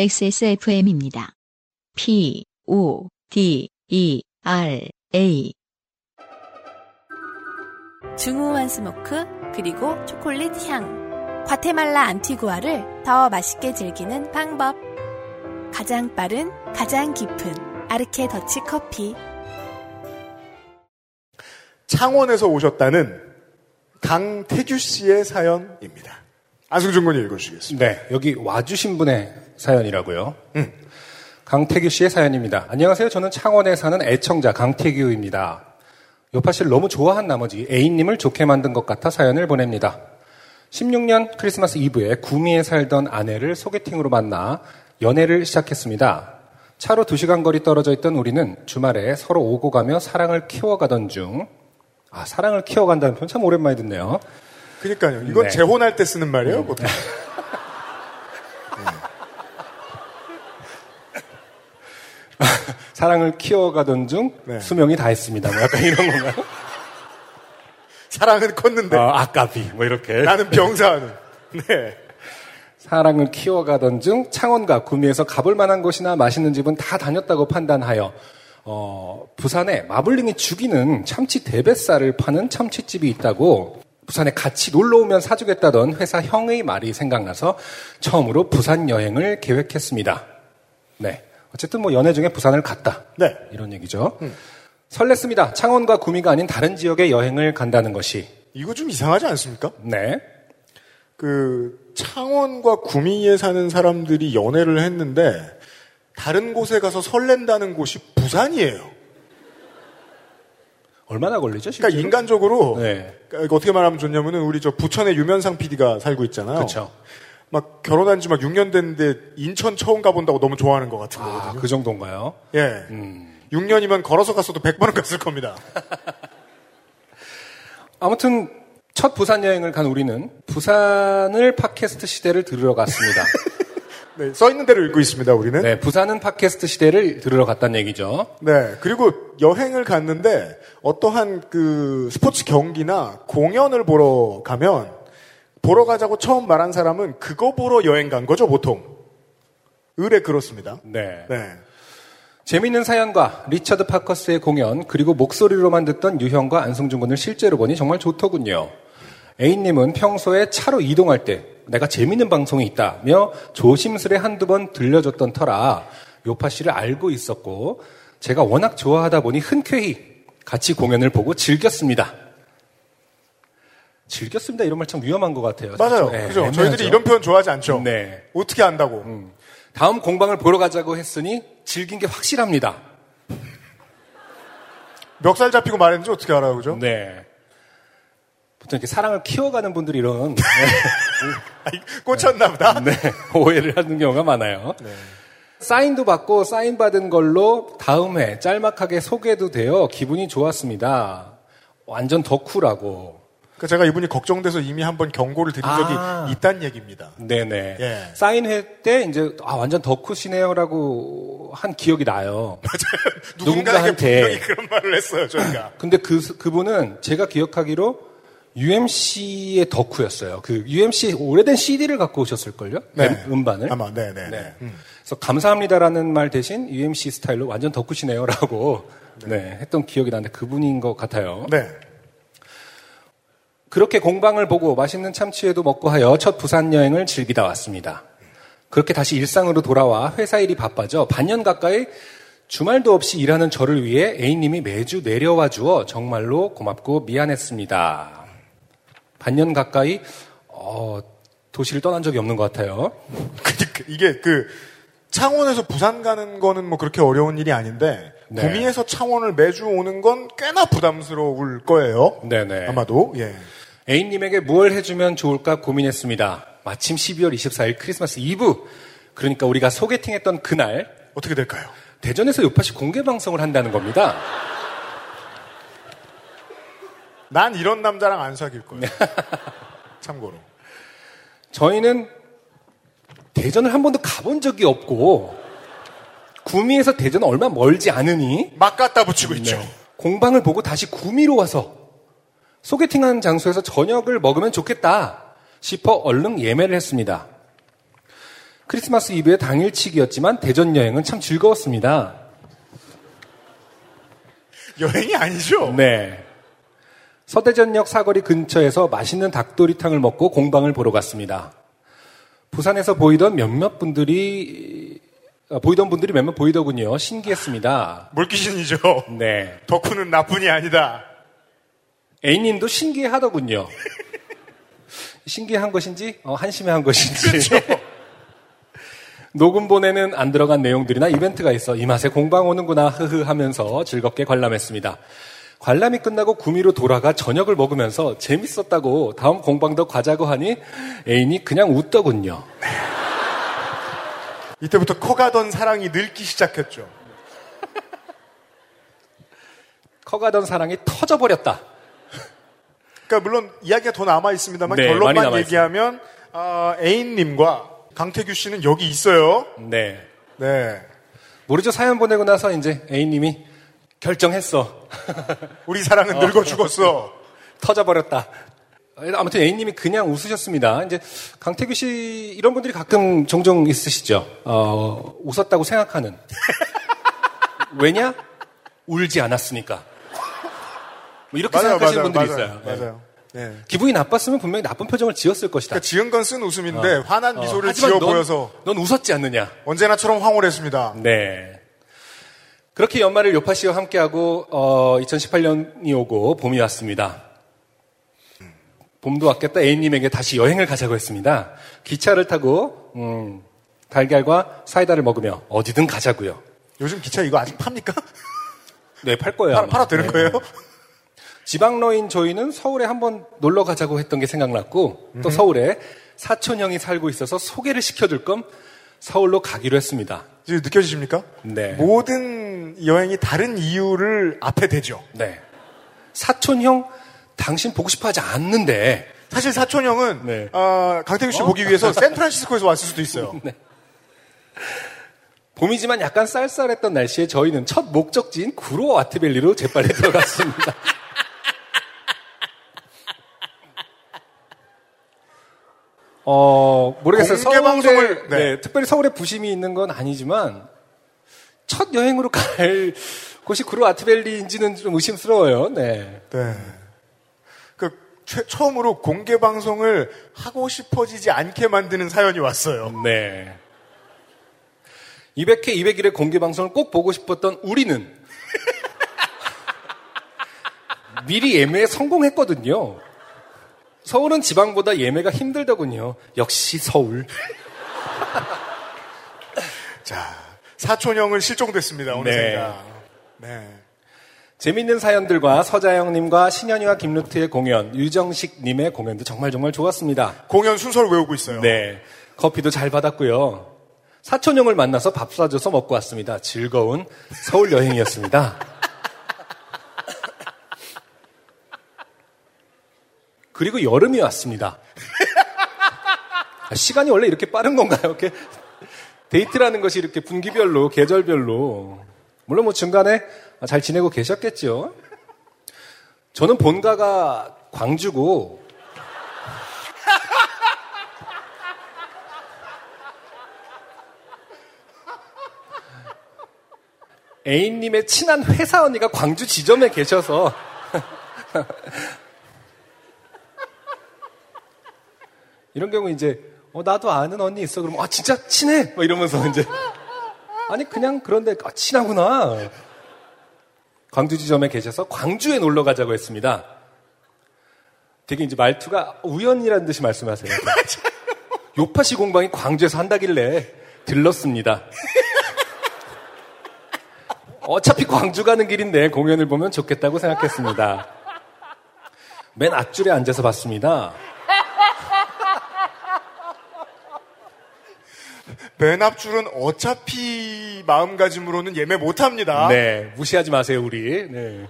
XSFM입니다. P, O, D, E, R, A. 중후한 smoke, 그리고 초콜릿 향. 과테말라 안티구아를 더 맛있게 즐기는 방법. 가장 빠른, 가장 깊은 아르케 더치 커피. 창원에서 오셨다는 강태규 씨의 사연입니다. 안승준 군이 읽어주시겠습니다. 네, 여기 와주신 분의 사연이라고요. 음. 강태규 씨의 사연입니다. 안녕하세요. 저는 창원에 사는 애청자 강태규입니다. 요파 씨를 너무 좋아한 나머지 애인님을 좋게 만든 것 같아 사연을 보냅니다. 16년 크리스마스 이브에 구미에 살던 아내를 소개팅으로 만나 연애를 시작했습니다. 차로 2시간 거리 떨어져 있던 우리는 주말에 서로 오고 가며 사랑을 키워가던 중, 아, 사랑을 키워간다는 표현 참 오랜만에 듣네요. 그니까요. 이건 네. 재혼할 때 쓰는 말이에요, 보통. 사랑을 키워가던 중 네. 수명이 다했습니다. 뭐 약간 이런 건가요? 사랑은 컸는데 어, 아까비 뭐 이렇게 나는 병사하는. 네. 사랑을 키워가던 중 창원과 구미에서 가볼 만한 곳이나 맛있는 집은 다 다녔다고 판단하여 어, 부산에 마블링이 죽이는 참치 대뱃살을 파는 참치집이 있다고 부산에 같이 놀러 오면 사주겠다던 회사 형의 말이 생각나서 처음으로 부산 여행을 계획했습니다. 네. 어쨌든 뭐 연애 중에 부산을 갔다. 네. 이런 얘기죠. 설렜습니다. 창원과 구미가 아닌 다른 지역에 여행을 간다는 것이. 이거 좀 이상하지 않습니까? 네. 그 창원과 구미에 사는 사람들이 연애를 했는데 다른 곳에 가서 설렌다는 곳이 부산이에요. 얼마나 걸리죠? 실제로? 그러니까 인간적으로 네. 그러니까 어떻게 말하면 좋냐면은 우리 저 부천의 유면상 PD가 살고 있잖아요. 그렇죠. 막 결혼한 지 막 6년 됐는데 인천 처음 가본다고 너무 좋아하는 것 같은 아, 거거든요. 그 정도인가요? 예. 음. 6년이면 걸어서 갔어도 100번은 갔을 겁니다. 아무튼 첫 부산 여행을 간 우리는 부산을 팟캐스트 시대를 들으러 갔습니다. 네, 써 있는 대로 읽고 있습니다, 우리는. 네, 부산은 팟캐스트 시대를 들으러 갔다는 얘기죠. 네, 그리고 여행을 갔는데 어떠한 그 스포츠 경기나 공연을 보러 가면 보러 가자고 처음 말한 사람은 그거 보러 여행 간 거죠, 보통. 의뢰 그렇습니다. 네. 네. 재미있는 사연과 리처드 파커스의 공연 그리고 목소리로만 듣던 유형과 안승준 군을 실제로 보니 정말 좋더군요. A님은 평소에 차로 이동할 때 내가 재밌는 방송이 있다며 조심스레 한두 번 들려줬던 터라 요파 씨를 알고 있었고 제가 워낙 좋아하다 보니 흔쾌히 같이 공연을 보고 즐겼습니다. 즐겼습니다. 이런 말 참 위험한 것 같아요. 맞아요. 네, 그죠? 애매하죠. 저희들이 이런 표현 좋아하지 않죠? 네. 어떻게 안다고? 다음 공방을 보러 가자고 했으니 즐긴 게 확실합니다. 멱살 잡히고 말했는지 어떻게 알아요, 그죠? 네. 보통 이렇게 사랑을 키워가는 분들이 이런 아니, 꽂혔나 보다. 네, 오해를 하는 경우가 많아요. 사인도 받고 사인 받은 걸로 다음 해 짤막하게 소개도 되어 기분이 좋았습니다. 완전 덕후라고. 그 제가 이분이 걱정돼서 이미 한번 경고를 드린 적이 아. 있다는 얘기입니다. 네네. 예. 사인회 때 이제 아 완전 덕후시네요라고 한 기억이 나요. 누군가에게 누군가한테. 그런 말을 했어요, 저희가. 근데 그 그분은 제가 기억하기로 UMC의 덕후였어요. 그 UMC 오래된 CD를 갖고 오셨을걸요? 네. 음반을. 아마, 네네. 네. 그래서 감사합니다라는 말 대신 UMC 스타일로 완전 덕후시네요라고 네, 했던 기억이 나는데 그분인 것 같아요. 네. 그렇게 공방을 보고 맛있는 참치회도 먹고 하여 첫 부산 여행을 즐기다 왔습니다. 그렇게 다시 일상으로 돌아와 회사 일이 바빠져 반년 가까이 주말도 없이 일하는 저를 위해 A님이 매주 내려와 주어 정말로 고맙고 미안했습니다. 반년 가까이 어, 도시를 떠난 적이 없는 것 같아요. 그러니까 이게 그 창원에서 부산 가는 거는 뭐 그렇게 어려운 일이 아닌데 네. 구미에서 창원을 매주 오는 건 꽤나 부담스러울 거예요. 네네. 아마도 예. A님에게 무엇 해주면 좋을까 고민했습니다. 마침 12월 24일 크리스마스 이브. 그러니까 우리가 소개팅했던 그날 어떻게 될까요? 대전에서 요파시 공개 방송을 한다는 겁니다. 난 이런 남자랑 안 사귈 거예요. 참고로. 저희는 대전을 한 번도 가본 적이 없고 구미에서 대전은 얼마 멀지 않으니 막 갖다 붙이고 있죠. 네. 공방을 보고 다시 구미로 와서 소개팅한 장소에서 저녁을 먹으면 좋겠다 싶어 얼른 예매를 했습니다. 크리스마스 이브의 당일치기였지만 대전 여행은 참 즐거웠습니다. 여행이 아니죠? 네. 서대전역 사거리 근처에서 맛있는 닭도리탕을 먹고 공방을 보러 갔습니다. 부산에서 보이던 몇몇 분들이 어, 보이던 분들이 몇몇 보이더군요. 신기했습니다. 물귀신이죠. 네. 덕후는 나뿐이 아니다. A님도 신기해하더군요. 신기한 것인지 어, 한심해한 것인지. 녹음본에는 안 들어간 내용들이나 이벤트가 있어 이 맛에 공방 오는구나 흐흐 하면서 즐겁게 관람했습니다. 관람이 끝나고 구미로 돌아가 저녁을 먹으면서 재밌었다고 다음 공방도 가자고 하니 애인이 그냥 웃더군요. 이때부터 커가던 사랑이 늙기 시작했죠. 커가던 사랑이 터져버렸다. 그러니까 물론 이야기가 더 남아 있습니다만 네, 결론만 얘기하면 아, 애인님과 강태규 씨는 여기 있어요. 네. 네. 모르죠. 사연 보내고 나서 이제 A님이 결정했어. 우리 사랑은 늙어 죽었어. 터져버렸다. 아무튼 A님이 그냥 웃으셨습니다. 이제 강태규 씨 이런 분들이 가끔 종종 있으시죠. 어, 웃었다고 생각하는. 왜냐? 울지 않았으니까. 뭐 이렇게 생각하시는 분들이 있어요. 네. 맞아요. 네. 기분이 나빴으면 분명히 나쁜 표정을 지었을 것이다. 그러니까 지은 건 쓴 웃음인데 화난 어, 미소를 하지만 지어 넌- 보여서 넌 웃었지 않느냐. 언제나처럼 황홀했습니다. 네. 그렇게 연말을 요파 씨와 함께하고 어, 2018년이 오고 봄이 왔습니다. 봄도 왔겠다 A님에게 다시 여행을 가자고 했습니다. 기차를 타고 음, 달걀과 사이다를 먹으며 어디든 가자고요. 요즘 기차 이거 아직 팝니까? 네, 팔 거예요. 팔. 팔아 되는 네. 거예요? 지방러인 저희는 서울에 한번 놀러 가자고 했던 게 생각났고 또 서울에 사촌 형이 살고 있어서 소개를 시켜줄 겸 서울로 가기로 했습니다. 지금 느껴지십니까? 네. 모든 여행이 다른 이유를 앞에 대죠. 네. 사촌 형 당신 보고 싶어 하지 않는데 사실 사촌 형은 네. 어, 강태규 씨 보기 위해서 샌프란시스코에서 왔을 수도 있어요. 봄이지만 약간 쌀쌀했던 날씨에 저희는 첫 목적지인 구로 아트밸리로 재빨리 들어갔습니다. 어, 모르겠어요. 공개 방송을- 서울에, 네. 네, 특별히 서울에 부심이 있는 건 아니지만, 첫 여행으로 갈 곳이 구로 아트밸리인지는 좀 의심스러워요. 네. 네. 그 최- 처음으로 공개 방송을 하고 싶어지지 않게 만드는 사연이 왔어요. 네. 200회, 201회 공개 방송을 꼭 보고 싶었던 우리는 미리 예매에 성공했거든요. 서울은 지방보다 예매가 힘들더군요. 역시 서울. 자, 사촌 형은 실종됐습니다. 오늘 네. 생각. 네. 재밌는 사연들과 서자영님과 신현이와 김루트의 공연, 유정식님의 공연도 정말 정말 좋았습니다. 공연 순서를 외우고 있어요. 네. 커피도 잘 받았고요. 사촌형을 만나서 밥 사줘서 먹고 왔습니다. 즐거운 서울 여행이었습니다. 그리고 여름이 왔습니다. 아, 시간이 원래 이렇게 빠른 건가요? 이렇게 데이트라는 것이 이렇게 분기별로, 계절별로. 물론 뭐 중간에 잘 지내고 계셨겠죠. 저는 본가가 광주고 A님의 친한 회사 언니가 광주 지점에 계셔서 이런 경우 이제 어, 나도 아는 언니 있어 그러면 아 진짜 친해 뭐 이러면서 이제 아니 그냥 그런데 아, 친하구나 광주 지점에 계셔서 광주에 놀러 가자고 했습니다. 되게 이제 말투가 우연이라는 듯이 말씀하세요. 요파시 공방이 광주에서 한다길래 들렀습니다. 어차피 광주 가는 길인데 공연을 보면 좋겠다고 생각했습니다. 맨 앞줄에 앉아서 봤습니다. 맨 앞줄은 어차피 마음가짐으로는 예매 못합니다. 네, 무시하지 마세요, 우리. 네.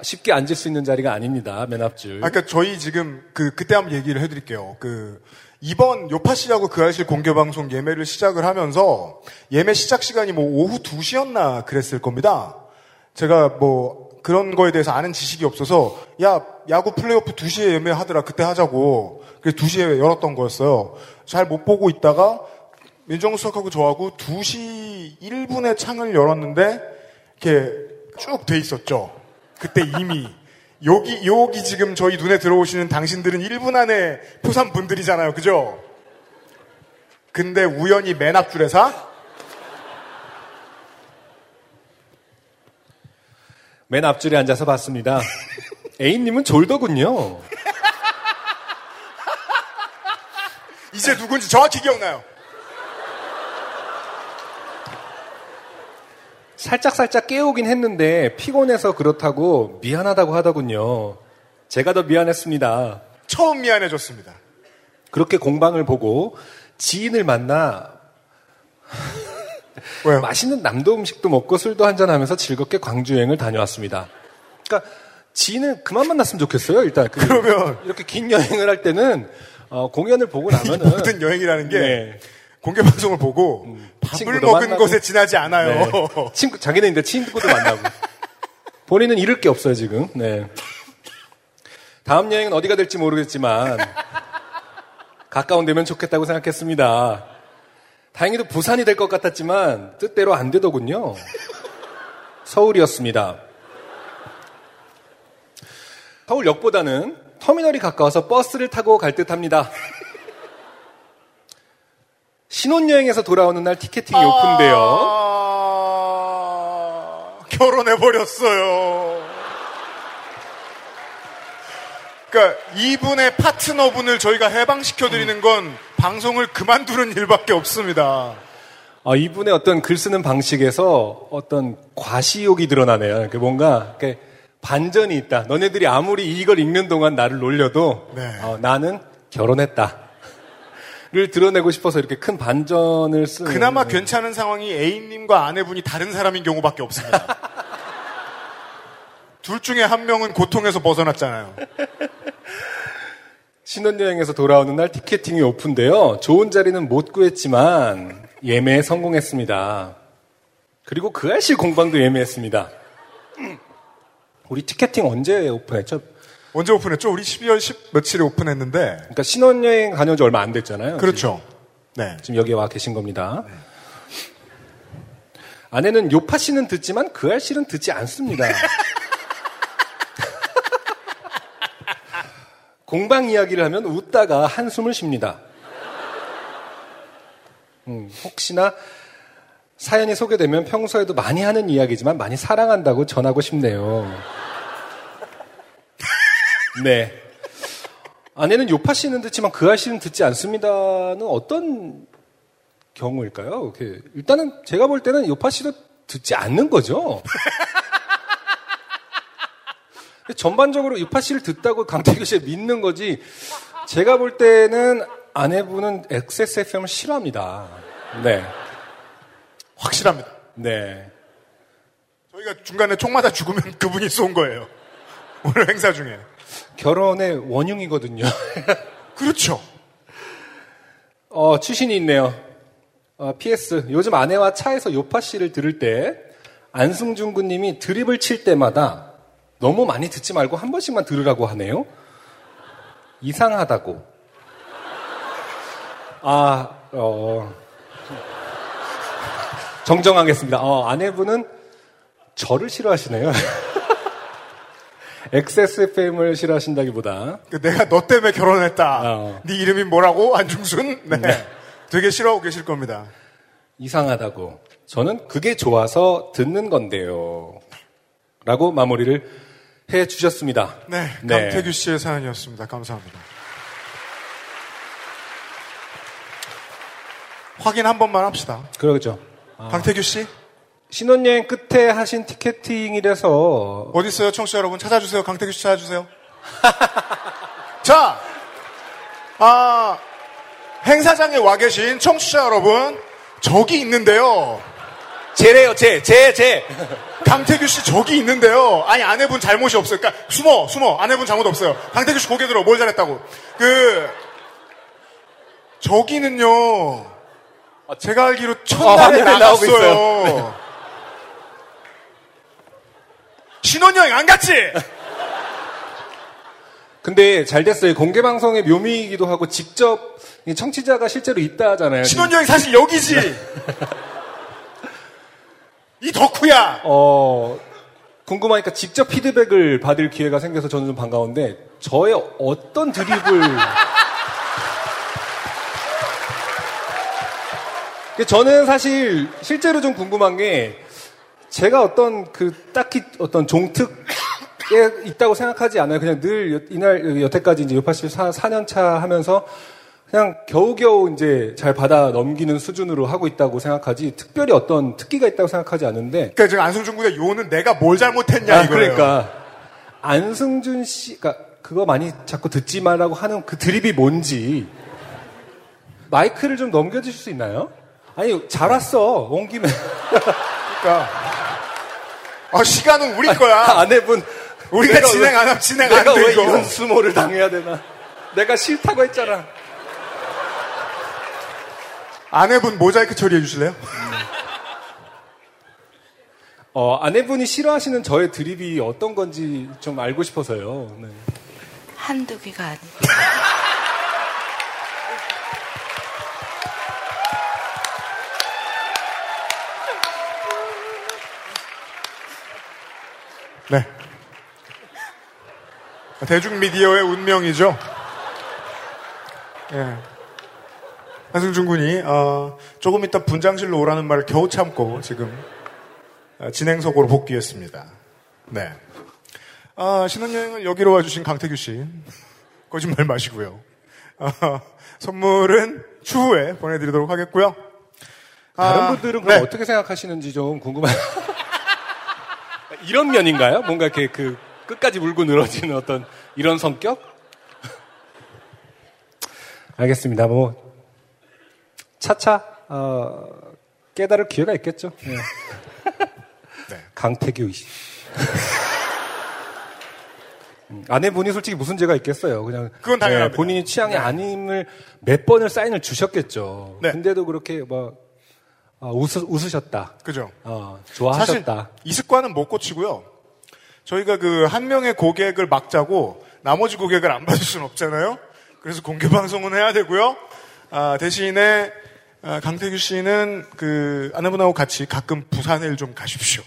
쉽게 앉을 수 있는 자리가 아닙니다, 맨 앞줄. 아, 그러니까 저희 지금 그 그때 한번 얘기를 해드릴게요. 그 이번 요파 씨하고 그 아실 공개 방송 예매를 시작을 하면서 예매 시작 시간이 뭐 오후 2시였나 그랬을 겁니다. 제가 뭐 그런 거에 대해서 아는 지식이 없어서 야 야구 플레이오프 2시에 예매하더라 그때 하자고 그래서 2시에 열었던 거였어요. 잘 못 보고 있다가 민정수석하고 저하고 2시 1분에 창을 열었는데 이렇게 쭉 돼 있었죠. 그때 이미 여기 여기 지금 저희 눈에 들어오시는 당신들은 1분 안에 표산 분들이잖아요. 그죠? 근데 우연히 맨 앞줄에 사? 맨 앞줄에 앉아서 봤습니다. A님은 졸더군요. 이제 누군지 정확히 기억나요. 살짝살짝 깨우긴 했는데 피곤해서 그렇다고 미안하다고 하더군요. 제가 더 미안했습니다. 처음 미안해졌습니다. 그렇게 공방을 보고 지인을 만나? 맛있는 남도 음식도 먹고 술도 한잔 하면서 즐겁게 광주 여행을 다녀왔습니다. 그러니까 지인을 그만 만났으면 좋겠어요. 일단 그 그러면- 이렇게 긴 여행을 할 때는 어, 공연을 보고 나면은 모든 여행이라는 게 네. 공개 방송을 보고 밥을 친구도 먹은 만나고. 것에 지나지 않아요. 네. 친구 자기는 이제 친구도 만나고 본인은 잃을 게 없어요 지금. 네. 다음 여행은 어디가 될지 모르겠지만 가까운 데면 좋겠다고 생각했습니다. 다행히도 부산이 될 것 같았지만 뜻대로 안 되더군요. 서울이었습니다. 서울역보다는 터미널이 가까워서 버스를 타고 갈 듯합니다. 신혼여행에서 돌아오는 날 티켓팅이 오픈돼요. 아, 결혼해 버렸어요. 그러니까 이분의 파트너분을 저희가 해방시켜 드리는 건 방송을 그만두는 일밖에 없습니다. 아, 이분의 어떤 글 쓰는 방식에서 어떤 과시욕이 드러나네요. 뭔가 이렇게 반전이 있다. 너네들이 아무리 이걸 읽는 동안 나를 놀려도 네. 어, 나는 결혼했다. 를 드러내고 싶어서 이렇게 큰 반전을 쓰는 그나마 괜찮은 상황이 A님과 아내분이 다른 사람인 경우밖에 없습니다. 둘 중에 한 명은 고통에서 벗어났잖아요. 신혼여행에서 돌아오는 날 티켓팅이 오픈돼요. 좋은 자리는 못 구했지만 예매에 성공했습니다. 그리고 그 알실 공방도 예매했습니다. 우리 티켓팅 언제 오픈했죠? 언제 오픈했죠? 우리 12월 10 며칠에 오픈했는데. 그러니까 신혼여행 다녀온 지 얼마 안 됐잖아요. 그렇죠. 네. 지금 여기 와 계신 겁니다. 아내는 요파 씨는 듣지만 그 알씨는 듣지 않습니다. 공방 이야기를 하면 웃다가 한숨을 쉽니다. 음, 혹시나 사연이 소개되면 평소에도 많이 하는 이야기지만 많이 사랑한다고 전하고 싶네요. 네. 아내는 요파 씨는 듣지만 그 아씨는 듣지 않습니다는 어떤 경우일까요? 이렇게 일단은 제가 볼 때는 요파 씨도 듣지 않는 거죠. 전반적으로 요파 씨를 듣다고 강태규 씨를 믿는 거지. 제가 볼 때는 아내분은 XSFM을 싫어합니다. 네. 확실합니다. 네. 저희가 중간에 총 맞아 죽으면 그분이 쏜 거예요. 오늘 행사 중에. 결혼의 원흉이거든요. 그렇죠. 어, 추신이 있네요. 어, PS. 요즘 아내와 차에서 요파 씨를 들을 때 안승준 군님이 드립을 칠 때마다 너무 많이 듣지 말고 한 번씩만 들으라고 하네요. 이상하다고. 아, 어. 정정하겠습니다. 어, 아내분은 저를 싫어하시네요. XSFM을 싫어하신다기보다 그 내가 너 때문에 결혼했다. 어. 네 이름이 뭐라고? 안중순? 네. 되게 싫어하고 계실 겁니다. 이상하다고. 저는 그게 좋아서 듣는 건데요. 라고 마무리를 해 주셨습니다. 네. 네. 강태규 씨의 사연이었습니다. 감사합니다. 확인 한 번만 합시다. 그러죠. 강태규 씨? 신혼여행 끝에 하신 티켓팅이라서 어디 있어요, 청취자 여러분? 찾아주세요. 강태규 씨 찾아주세요. 자, 아, 행사장에 와 계신 청취자 여러분, 저기 있는데요. 제래요, 제, 제, 제. 강태규 씨 저기 있는데요. 아니 아내분 잘못이 없어요. 그러니까 숨어, 숨어. 아내분 잘못 없어요. 강태규 씨 고개 들어. 뭘 잘했다고. 그 저기는요. 제가 알기로 어, 첫날에 나오고 나갔어요. 신혼여행 안 갔지? 근데 잘 됐어요. 공개 방송의 묘미이기도 하고 직접 청취자가 실제로 있다 하잖아요. 신혼여행 사실 여기지. 이 덕후야. 어, 궁금하니까 직접 피드백을 받을 기회가 생겨서 저는 좀 반가운데 저의 어떤 드립을 저는 사실 실제로 좀 궁금한 게 제가 어떤 그 딱히 어떤 종특에 있다고 생각하지 않아요. 그냥 늘 이날 여태까지 이제 요파시 4년 차 하면서 그냥 겨우겨우 이제 잘 받아 넘기는 수준으로 하고 있다고 생각하지 특별히 어떤 특기가 있다고 생각하지 않는데 그러니까 지금 안승준 군의 요는 내가 뭘 잘못했냐 아, 이거예요. 그러니까 안승준 씨, 그러니까 그거 많이 자꾸 듣지 말라고 하는 그 드립이 뭔지 마이크를 좀 넘겨주실 수 있나요? 아니 잘 왔어 온 김에 그러니까 아, 시간은 우리 거야. 아내분 우리가 내가 진행 왜- 안 하면 진행 내가 안 돼, 왜 이거. 이런 수모를 당해야 되나? 내가 싫다고 했잖아. 아내분 모자이크 처리해 주실래요? 어, 아내분이 싫어하시는 저의 드립이 어떤 건지 좀 알고 싶어서요. 네. 한두 개가 아니고. 네. 대중 미디어의 운명이죠. 예. 한승준 군이 어, 조금 이따 분장실로 오라는 말을 겨우 참고 지금 어, 진행석으로 복귀했습니다. 네. 아, 신혼여행을 여기로 와주신 강태규 씨 거짓말 마시고요. 어, 선물은 추후에 보내드리도록 하겠고요. 다른 아, 분들은 그럼 네. 어떻게 생각하시는지 좀 궁금해요. 이런 면인가요? 뭔가 이렇게 그 끝까지 물고 늘어지는 어떤 이런 성격? 알겠습니다. 뭐 차차 어, 깨달을 기회가 있겠죠. 네. 네. 강태규 씨. 음, 아내분이 솔직히 무슨 죄가 있겠어요. 그냥 그건 당연합니다. 네, 본인이 취향이 아님을 몇 번을 사인을 주셨겠죠. 네. 근데도 그렇게 뭐 아, 웃으, 웃으 셨다. 그죠? 어, 사실 좋아하셨다. 이 습관은 못 고치고요. 저희가 그 한 명의 고객을 막자고 나머지 고객을 안 받을 수는 없잖아요. 그래서 공개 방송은 해야 되고요. 아, 대신에 아, 강태규 씨는 그 아내분하고 같이 가끔 부산을 좀 가십시오.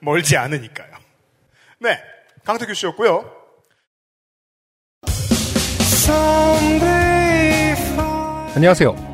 멀지 않으니까요. 네, 강태규 씨였고요. 안녕하세요.